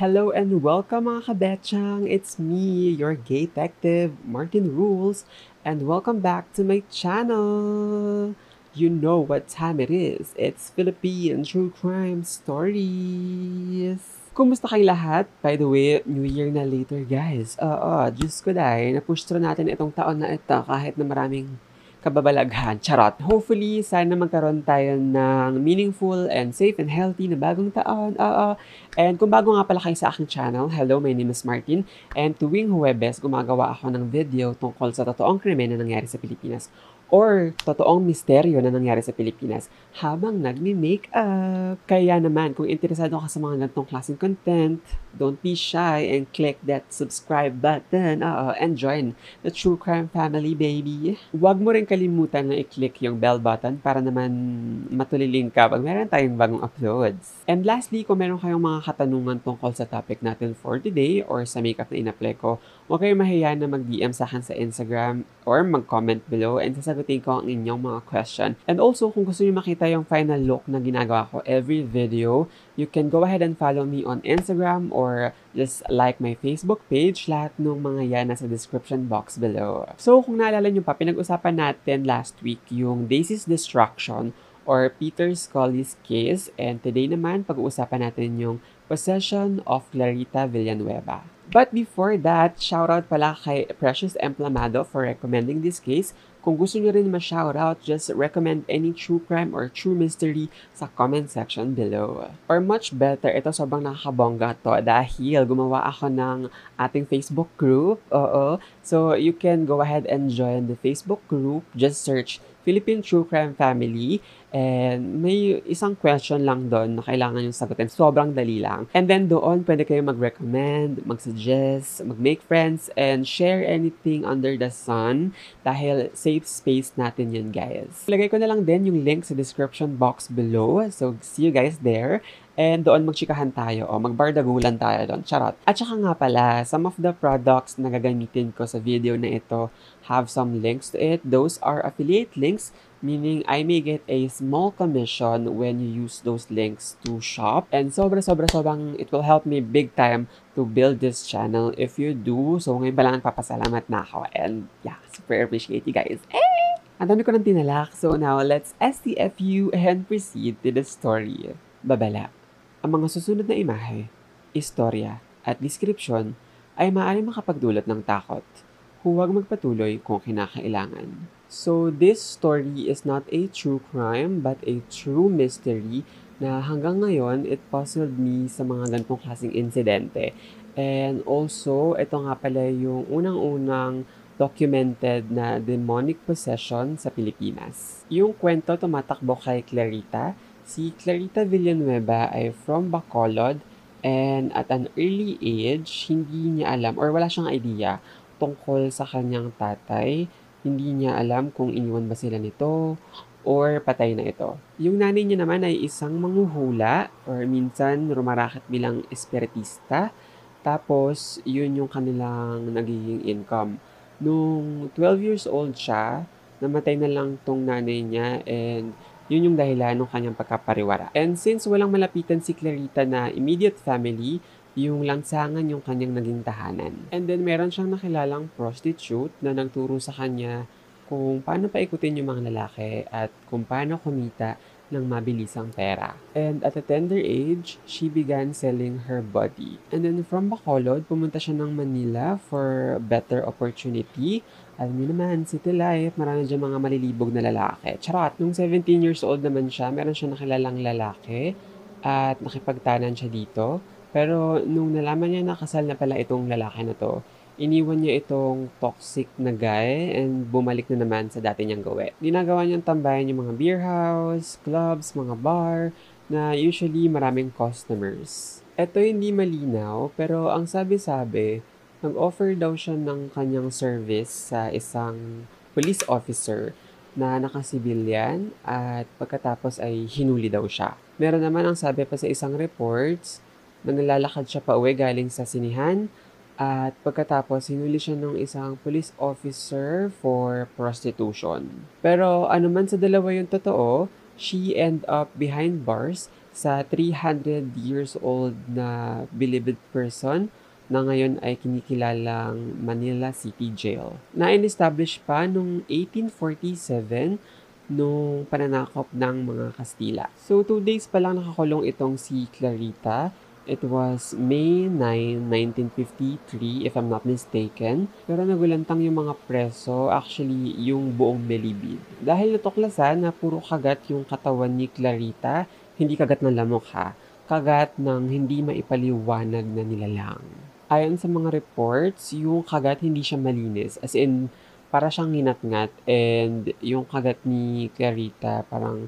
Hello and welcome mga kabetchang! It's me, your gay detective, Martin Rules, and welcome back to my channel! You know what time it is. It's Philippine True Crime Stories! Kumusta kayong lahat? By the way, New Year na later guys. Oo, Diyos ko dahil, napush natin itong taon na ito kahit na maraming kababalaghan. Charot. Hopefully, sana magkaroon tayo ng meaningful and safe and healthy na bagong taon. Oo. And kung bago nga pala kayo sa aking channel, hello, my name is Martin. And tuwing Huwebes, gumagawa ako ng video tungkol sa totoong krimen na nangyari sa Pilipinas or totoong misteryo na nangyari sa Pilipinas habang nagmi-makeup. Kaya naman, kung interesado ka sa mga ganitong klaseng content, don't be shy and click that subscribe button uh, and join the True Crime Family, baby. Huwag mo rin kalimutan na i-click yung bell button para naman matuliling ka pag meron tayong bagong uploads. And lastly, kung meron kayong mga katanungan tungkol sa topic natin for today or sa makeup na in-apply ko, huwag kayong mahiya na mag-DM sa akin sa Instagram or mag-comment below and sasagutin ko ang inyong mga question. And also, kung gusto niyo makita yung final look na ginagawa ko every video, you can go ahead and follow me on Instagram or just like my Facebook page. Lahat ng mga yan nasa description box below. So, kung naalala nyo pa, pinag-usapan natin last week yung Daisy's Destruction or Peter Scully's case. And today naman, pag-uusapan natin yung Possession of Clarita Villanueva. But before that, shoutout pala kay Precious Emplamado for recommending this case. Kung gusto nyo rin ma-shoutout, just recommend any true crime or true mystery sa comment section below. Or much better, ito sobrang nakakabongga to dahil gumawa ako ng ating Facebook group. Oo. So, you can go ahead and join the Facebook group. Just search Philippine True Crime Family. And may isang question lang doon na kailangan yung sagutin. Sobrang dali lang. And then doon, pwede kayo mag-recommend, mag-suggest, mag-make friends, and share anything under the sun dahil safe space natin yun, guys. Lagay ko na lang din yung link sa description box below. So, see you guys there. And doon magchikahan tayo o magbardagulan tayo doon. Charot. At saka nga pala, some of the products na gagamitin ko sa video na ito have some links to it. Those are affiliate links meaning I may get a small commission when you use those links to shop. And sobra sobra sobrang it will help me big time to build this channel if you do. So ngayon pa lang papasalamat na ako. And yeah, super appreciate you guys. Eh! Ang dami ko nang tinalak. So now, let's STFU and proceed to the story. Babala. Ang mga susunod na imahe, istorya, at description ay maaaring makapagdulot ng takot. Huwag magpatuloy kung kinakailangan. So, this story is not a true crime but a true mystery na hanggang ngayon, it puzzled me sa mga ganitong klaseng insidente. And also, ito nga pala yung unang-unang documented na demonic possession sa Pilipinas. Yung kwento tumatakbo kay Clarita. Si Clarita Villanueva ay from Bacolod and at an early age, hindi niya alam or wala siyang idea tungkol sa kanyang tatay hindi niya alam kung iniwan ba sila nito or patay na ito. Yung nanay niya naman ay isang manghuhula or minsan rumarakit bilang espiritista. Tapos, yun yung kanilang nagiging income. Nung 12 years old siya, namatay na lang tong nanay niya and yun yung dahilan ng kanyang pagkapariwara. And since walang malapitan si Clarita na immediate family, yung lansangan yung kanyang naging tahanan. And then meron siyang nakilalang prostitute na nagturo sa kanya kung paano paikutin yung mga lalaki at kung paano kumita ng mabilisang pera. And at a tender age, she began selling her body. And then from Bacolod, pumunta siya ng Manila for better opportunity. Alam niyo naman, city life, marami dyan mga malilibog na lalaki. Charot! Nung 17 years old naman siya, meron siya nakilalang lalaki at nakipagtanan siya dito. Pero nung nalaman niya na kasal na pala itong lalaki na to, iniwan niya itong toxic na guy and bumalik na naman sa dati niyang gawe. Ginagawa niyang tambayan yung mga beer house, clubs, mga bar, na usually maraming customers. Ito hindi malinaw, pero ang sabi-sabi, nag-offer daw siya ng kanyang service sa isang police officer na nakasibilyan at pagkatapos ay hinuli daw siya. Meron naman ang sabi pa sa isang reports na nalalakad siya pa uwi galing sa sinihan at pagkatapos hinuli siya ng isang police officer for prostitution. Pero ano man sa dalawa yung totoo, she end up behind bars sa 300 years old na beloved person na ngayon ay kinikilalang Manila City Jail. Na-establish pa noong 1847 nung pananakop ng mga Kastila. So, two days pa lang nakakulong itong si Clarita. It was May 9, 1953, if I'm not mistaken. Pero nagulantang yung mga preso, actually, yung buong Melibid. Dahil natuklasan na puro kagat yung katawan ni Clarita, hindi kagat ng lamok ha, kagat ng hindi maipaliwanag na nilalang. Ayon sa mga reports, yung kagat hindi siya malinis. As in, para siyang nginat-ngat and yung kagat ni Clarita parang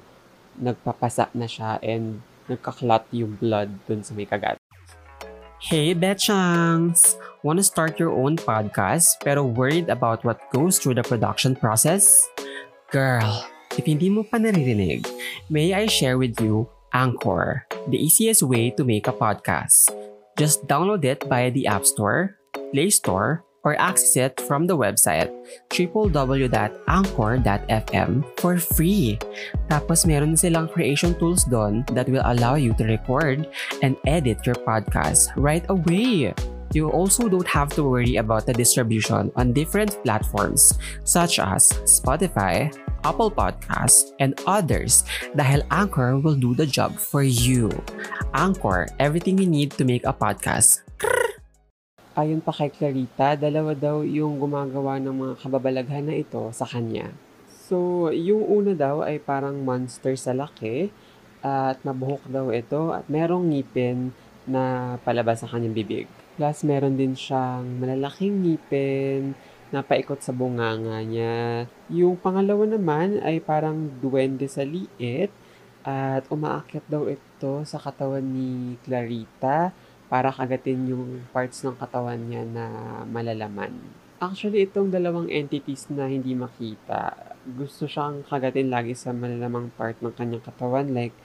nagpapasa na siya and nagkaklat yung blood dun sa may kagat. Hey, Betchangs! Want to start your own podcast pero worried about what goes through the production process? Girl, if hindi mo pa naririnig, may I share with you Anchor, the easiest way to make a podcast. Just download it via the App Store, Play Store, or access it from the website www.anchor.fm for free. Tapos meron silang creation tools doon that will allow you to record and edit your podcast right away. You also don't have to worry about the distribution on different platforms such as Spotify, Apple Podcasts, and others dahil Anchor will do the job for you. Anchor, everything you need to make a podcast Ayon pa kay Clarita, dalawa daw yung gumagawa ng mga kababalaghan na ito sa kanya. So, yung una daw ay parang monster sa laki at mabuhok daw ito at merong ngipin na palabas sa kanyang bibig. Plus, meron din siyang malalaking ngipin na paikot sa bunganga niya. Yung pangalawa naman ay parang duwende sa liit at umaakyat daw ito sa katawan ni Clarita para kagatin yung parts ng katawan niya na malalaman. Actually, itong dalawang entities na hindi makita, gusto siyang kagatin lagi sa malalamang part ng kanyang katawan like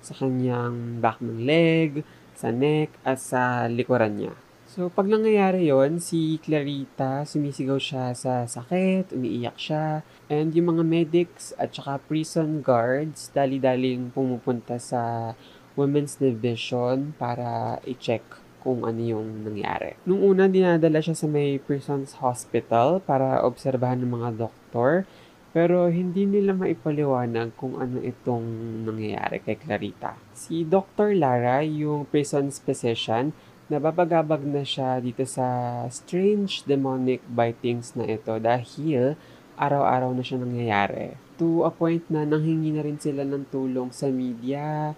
sa kanyang back ng leg, sa neck, at sa likuran niya. So, pag nangyayari yon si Clarita, sumisigaw siya sa sakit, umiiyak siya, and yung mga medics at saka prison guards, dali-daling pumupunta sa women's division para i-check kung ano yung nangyari. Nung una, dinadala siya sa may prison's hospital para obserbahan ng mga doktor. Pero hindi nila maipaliwanag kung ano itong nangyayari kay Clarita. Si Dr. Lara, yung prison's physician, nababagabag na siya dito sa strange demonic bitings na ito dahil araw-araw na siya nangyayari. To a point na nanghingi na rin sila ng tulong sa media,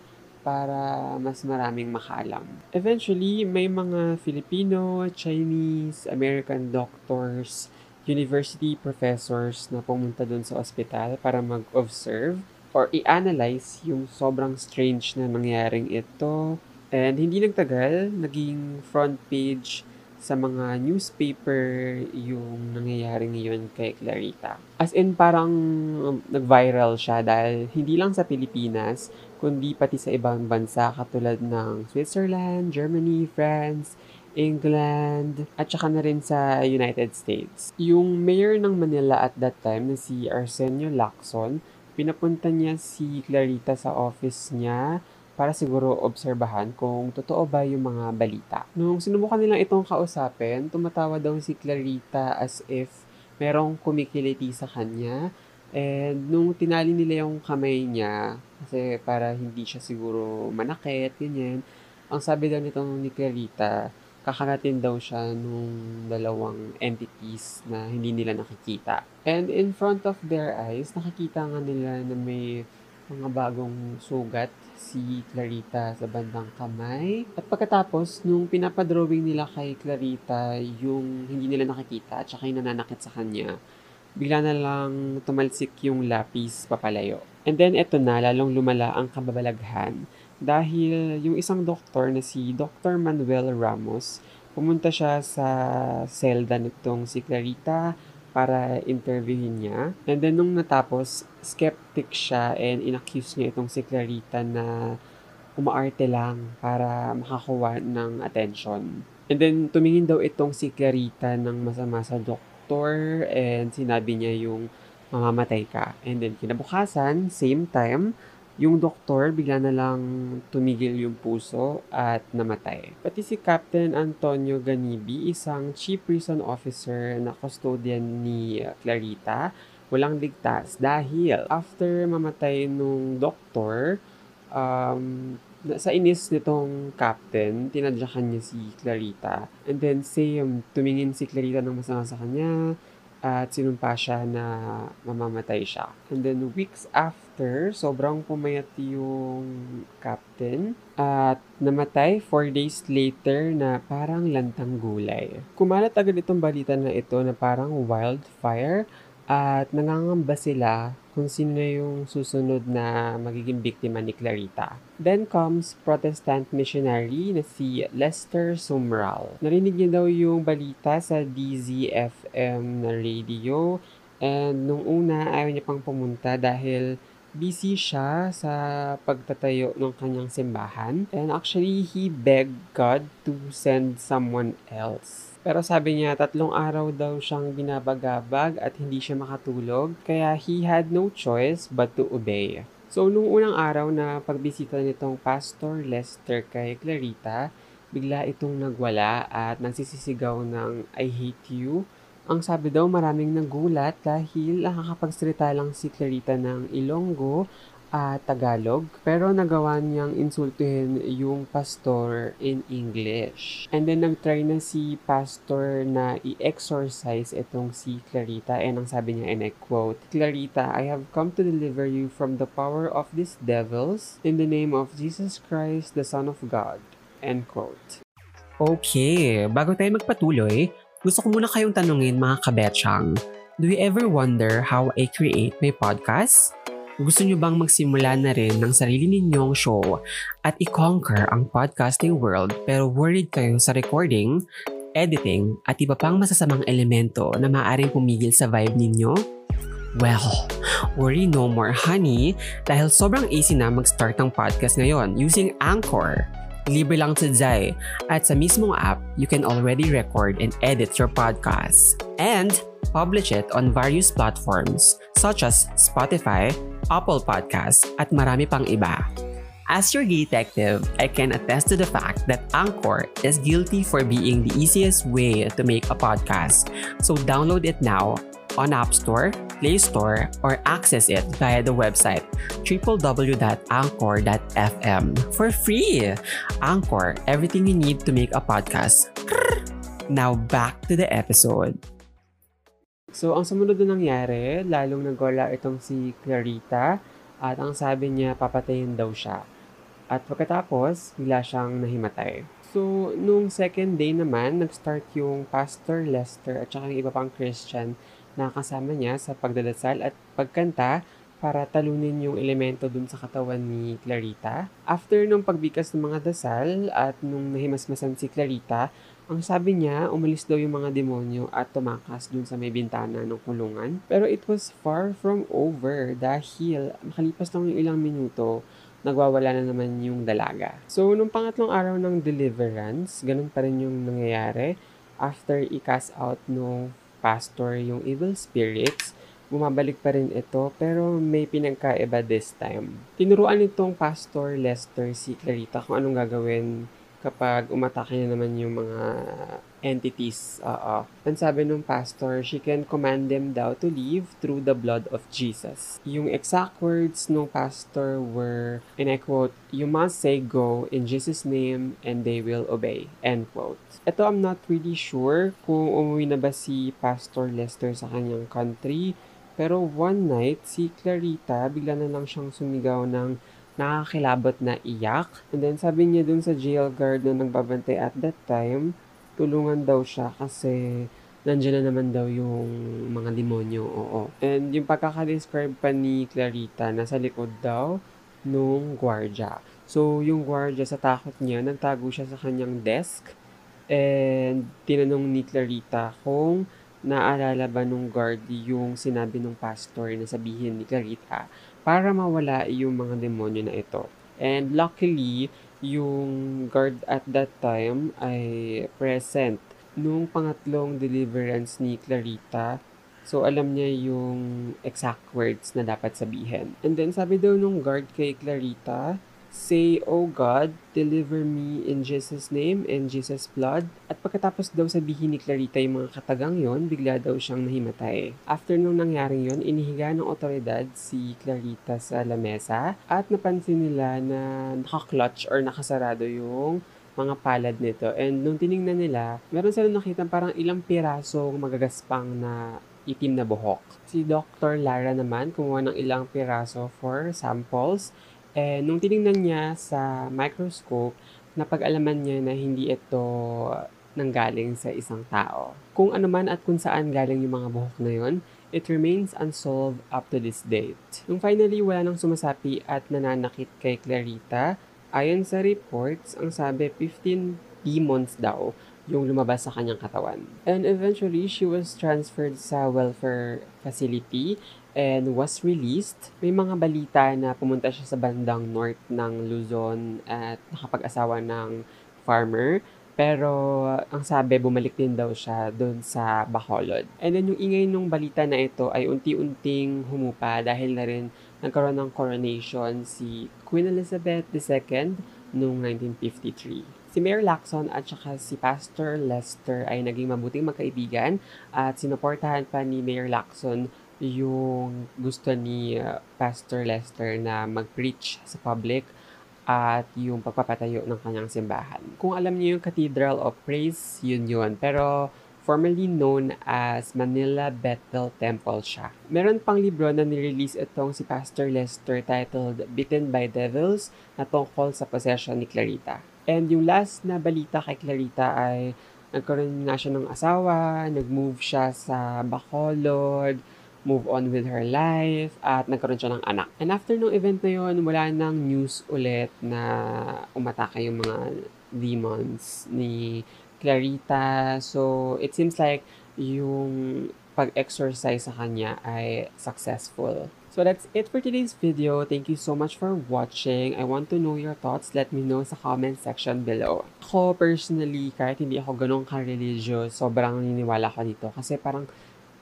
para mas maraming makalam. Eventually, may mga Filipino, Chinese, American doctors, university professors na pumunta dun sa ospital para mag-observe or i-analyze yung sobrang strange na nangyaring ito. And hindi nagtagal, naging front page sa mga newspaper yung nangyayari ngayon kay Clarita. As in, parang nag-viral siya dahil hindi lang sa Pilipinas, kundi pati sa ibang bansa katulad ng Switzerland, Germany, France, England, at saka na rin sa United States. Yung mayor ng Manila at that time na si Arsenio Lacson, pinapunta niya si Clarita sa office niya para siguro obserbahan kung totoo ba yung mga balita. Nung sinubukan nilang itong kausapin, tumatawa daw si Clarita as if merong kumikiliti sa kanya And nung tinali nila yung kamay niya, kasi para hindi siya siguro manakit, ganyan, ang sabi daw nitong ni Clarita, kakaratin daw siya nung dalawang entities na hindi nila nakikita. And in front of their eyes, nakikita nga nila na may mga bagong sugat si Clarita sa bandang kamay. At pagkatapos, nung pinapadrawing nila kay Clarita yung hindi nila nakikita at saka yung nananakit sa kanya, bigla na lang tumalsik yung lapis papalayo. And then eto na, lalong lumala ang kababalaghan dahil yung isang doktor na si Dr. Manuel Ramos, pumunta siya sa selda nitong si Clarita para interviewin niya. And then nung natapos, skeptic siya and inaccuse niya itong si Clarita na umaarte lang para makakuha ng attention. And then tumingin daw itong si Clarita ng masama sa doktor and sinabi niya yung mamamatay ka. And then kinabukasan, same time, Yung doktor, bigla na lang tumigil yung puso at namatay. Pati si Captain Antonio Ganibi, isang chief prison officer na custodian ni Clarita, walang ligtas dahil after mamatay nung doktor, um, sa inis nitong captain, tinadyakan niya si Clarita. And then same, tumingin si Clarita ng masama sa kanya, at sinumpa siya na mamamatay siya. And then weeks after, sobrang pumayat yung captain at namatay 4 days later na parang lantang gulay. Kumalat agad itong balita na ito na parang wildfire at nangangamba sila kung sino yung susunod na magiging biktima ni Clarita. Then comes Protestant missionary na si Lester Sumrall. Narinig niya daw yung balita sa DZFM na radio and nung una ayaw niya pang pumunta dahil busy siya sa pagtatayo ng kanyang simbahan. And actually, he begged God to send someone else. Pero sabi niya, tatlong araw daw siyang binabagabag at hindi siya makatulog, kaya he had no choice but to obey. So, nung unang araw na pagbisita nitong Pastor Lester kay Clarita, bigla itong nagwala at nagsisisigaw ng I hate you. Ang sabi daw maraming nagulat dahil nakakapagsalita lang si Clarita ng Ilonggo uh, Tagalog, pero nagawa niyang insultuhin yung pastor in English. And then nagtry na si pastor na i-exorcise itong si Clarita and ang sabi niya and I quote, Clarita, I have come to deliver you from the power of these devils in the name of Jesus Christ, the Son of God. End quote. Okay, bago tayo magpatuloy, gusto ko muna kayong tanungin mga kabetsyang, do you ever wonder how I create my podcast? Gusto nyo bang magsimula na rin ng sarili ninyong show at i-conquer ang podcasting world pero worried kayo sa recording, editing at iba pang masasamang elemento na maaaring pumigil sa vibe ninyo? Well, worry no more honey dahil sobrang easy na mag-start ng podcast ngayon using Anchor. Libre lang sa at sa mismong app, you can already record and edit your podcast. And publish it on various platforms such as Spotify, Apple Podcasts, at marami pang iba. As your detective, I can attest to the fact that Anchor is guilty for being the easiest way to make a podcast. So download it now on App Store, Play Store, or access it via the website www.anchor.fm for free. Anchor, everything you need to make a podcast. Now back to the episode. So, ang sumunod na nangyari, lalong nagwala itong si Clarita at ang sabi niya papatayin daw siya. At pagkatapos, bigla siyang nahimatay. So, nung second day naman, nag-start yung Pastor Lester at saka yung iba pang Christian na kasama niya sa pagdadasal at pagkanta para talunin yung elemento dun sa katawan ni Clarita. After nung pagbigkas ng mga dasal at nung nahimasmasan si Clarita, ang sabi niya, umalis daw yung mga demonyo at tumakas dun sa may bintana ng kulungan. Pero it was far from over dahil makalipas lang yung ilang minuto, nagwawala na naman yung dalaga. So, nung pangatlong araw ng deliverance, ganun pa rin yung nangyayari. After i-cast out no pastor yung evil spirits, bumabalik pa rin ito pero may pinagkaiba this time. Tinuruan nitong Pastor Lester si Clarita kung anong gagawin kapag umatake na naman yung mga entities. Oo. Ang sabi ng pastor, she can command them daw to leave through the blood of Jesus. Yung exact words ng pastor were, and I quote, You must say go in Jesus' name and they will obey. End quote. Ito, I'm not really sure kung umuwi na ba si Pastor Lester sa kanyang country. Pero one night, si Clarita, bigla na lang siyang sumigaw ng nakakilabot na iyak. And then sabi niya dun sa jail guard na nagbabantay at that time, tulungan daw siya kasi nandiyan na naman daw yung mga demonyo, oo. And yung pagkaka-describe pa ni Clarita, nasa likod daw nung gwardya. So, yung gwardya sa takot niya, nagtago siya sa kanyang desk and tinanong ni Clarita kung naalala ba nung guard yung sinabi ng pastor na sabihin ni Clarita para mawala yung mga demonyo na ito. And luckily, yung guard at that time ay present nung pangatlong deliverance ni Clarita. So, alam niya yung exact words na dapat sabihin. And then, sabi daw nung guard kay Clarita, Say, O God, deliver me in Jesus' name and Jesus' blood. At pagkatapos daw sabihin ni Clarita yung mga katagang yon, bigla daw siyang nahimatay. After nung nangyaring yon, inihiga ng otoridad si Clarita sa lamesa at napansin nila na nakaklutch or nakasarado yung mga palad nito. And nung tiningnan nila, meron silang nakita parang ilang pirasong magagaspang na itim na buhok. Si Dr. Lara naman kumuha ng ilang piraso for samples eh, nung tinignan niya sa microscope, napag-alaman niya na hindi ito nanggaling sa isang tao. Kung ano man at kung saan galing yung mga buhok na yon, it remains unsolved up to this date. Nung finally wala nang sumasapi at nananakit kay Clarita, ayon sa reports, ang sabi 15 demons daw yung lumabas sa kanyang katawan. And eventually, she was transferred sa welfare facility and was released. May mga balita na pumunta siya sa bandang north ng Luzon at nakapag-asawa ng farmer. Pero ang sabi, bumalik din daw siya doon sa Bacolod. And then yung ingay nung balita na ito ay unti-unting humupa dahil na rin nagkaroon ng coronation si Queen Elizabeth II noong 1953. Si Mayor Lacson at saka si Pastor Lester ay naging mabuting magkaibigan at sinuportahan pa ni Mayor Lacson yung gusto ni uh, Pastor Lester na mag-preach sa public at yung pagpapatayo ng kanyang simbahan. Kung alam niyo yung Cathedral of Praise, yun yun. Pero formerly known as Manila Bethel Temple siya. Meron pang libro na nirelease itong si Pastor Lester titled Bitten by Devils na tungkol sa possession ni Clarita. And yung last na balita kay Clarita ay nagkaroon nga siya ng asawa, nag-move siya sa Bacolod, move on with her life, at nagkaroon siya ng anak. And after nung event na yun, wala nang news ulit na umatake yung mga demons ni Clarita. So, it seems like yung pag-exercise sa kanya ay successful. So that's it for today's video. Thank you so much for watching. I want to know your thoughts. Let me know sa comment section below. Ako personally, kahit hindi ako ganun ka-religious, sobrang naniniwala ko dito. Kasi parang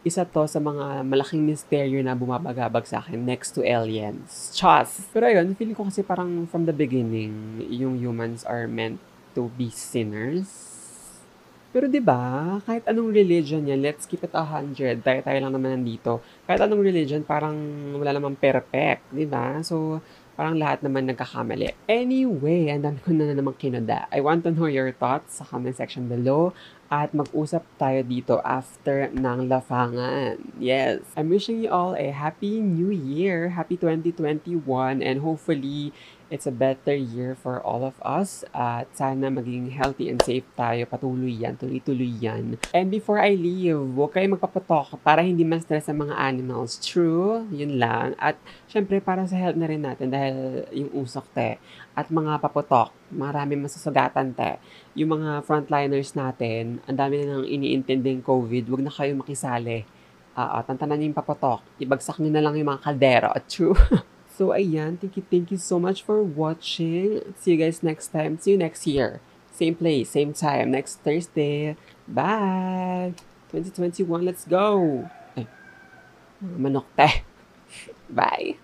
isa to sa mga malaking misteryo na bumabagabag sa akin next to aliens. Chas! Pero ayun, feeling ko kasi parang from the beginning, yung humans are meant to be sinners. Pero 'di ba, kahit anong religion 'yan, let's keep it a hundred. Tayo-tayo lang naman nandito. Kahit anong religion, parang wala namang perfect, 'di ba? So, parang lahat naman nagkakamali. Anyway, ang dami ko na naman kinoda. I want to know your thoughts sa comment section below at mag-usap tayo dito after ng lafangan. Yes. I'm wishing you all a happy new year, happy 2021, and hopefully It's a better year for all of us at sana maging healthy and safe tayo. Patuloy yan, tuloy-tuloy yan. And before I leave, huwag kayo magpapatok para hindi man stress ang mga animals. True, yun lang. At syempre para sa health na rin natin dahil yung usok te at mga paputok, marami masasagatan te. Yung mga frontliners natin, ang dami na nang iniintinding COVID, huwag na kayo makisali. Uh, tantanan niyo yung paputok. Ibagsak niyo na lang yung mga kaldero. True. So, ayan. Thank you, thank you so much for watching. See you guys next time. See you next year. Same place, same time, next Thursday. Bye! 2021, let's go! Eh, manok te. Bye!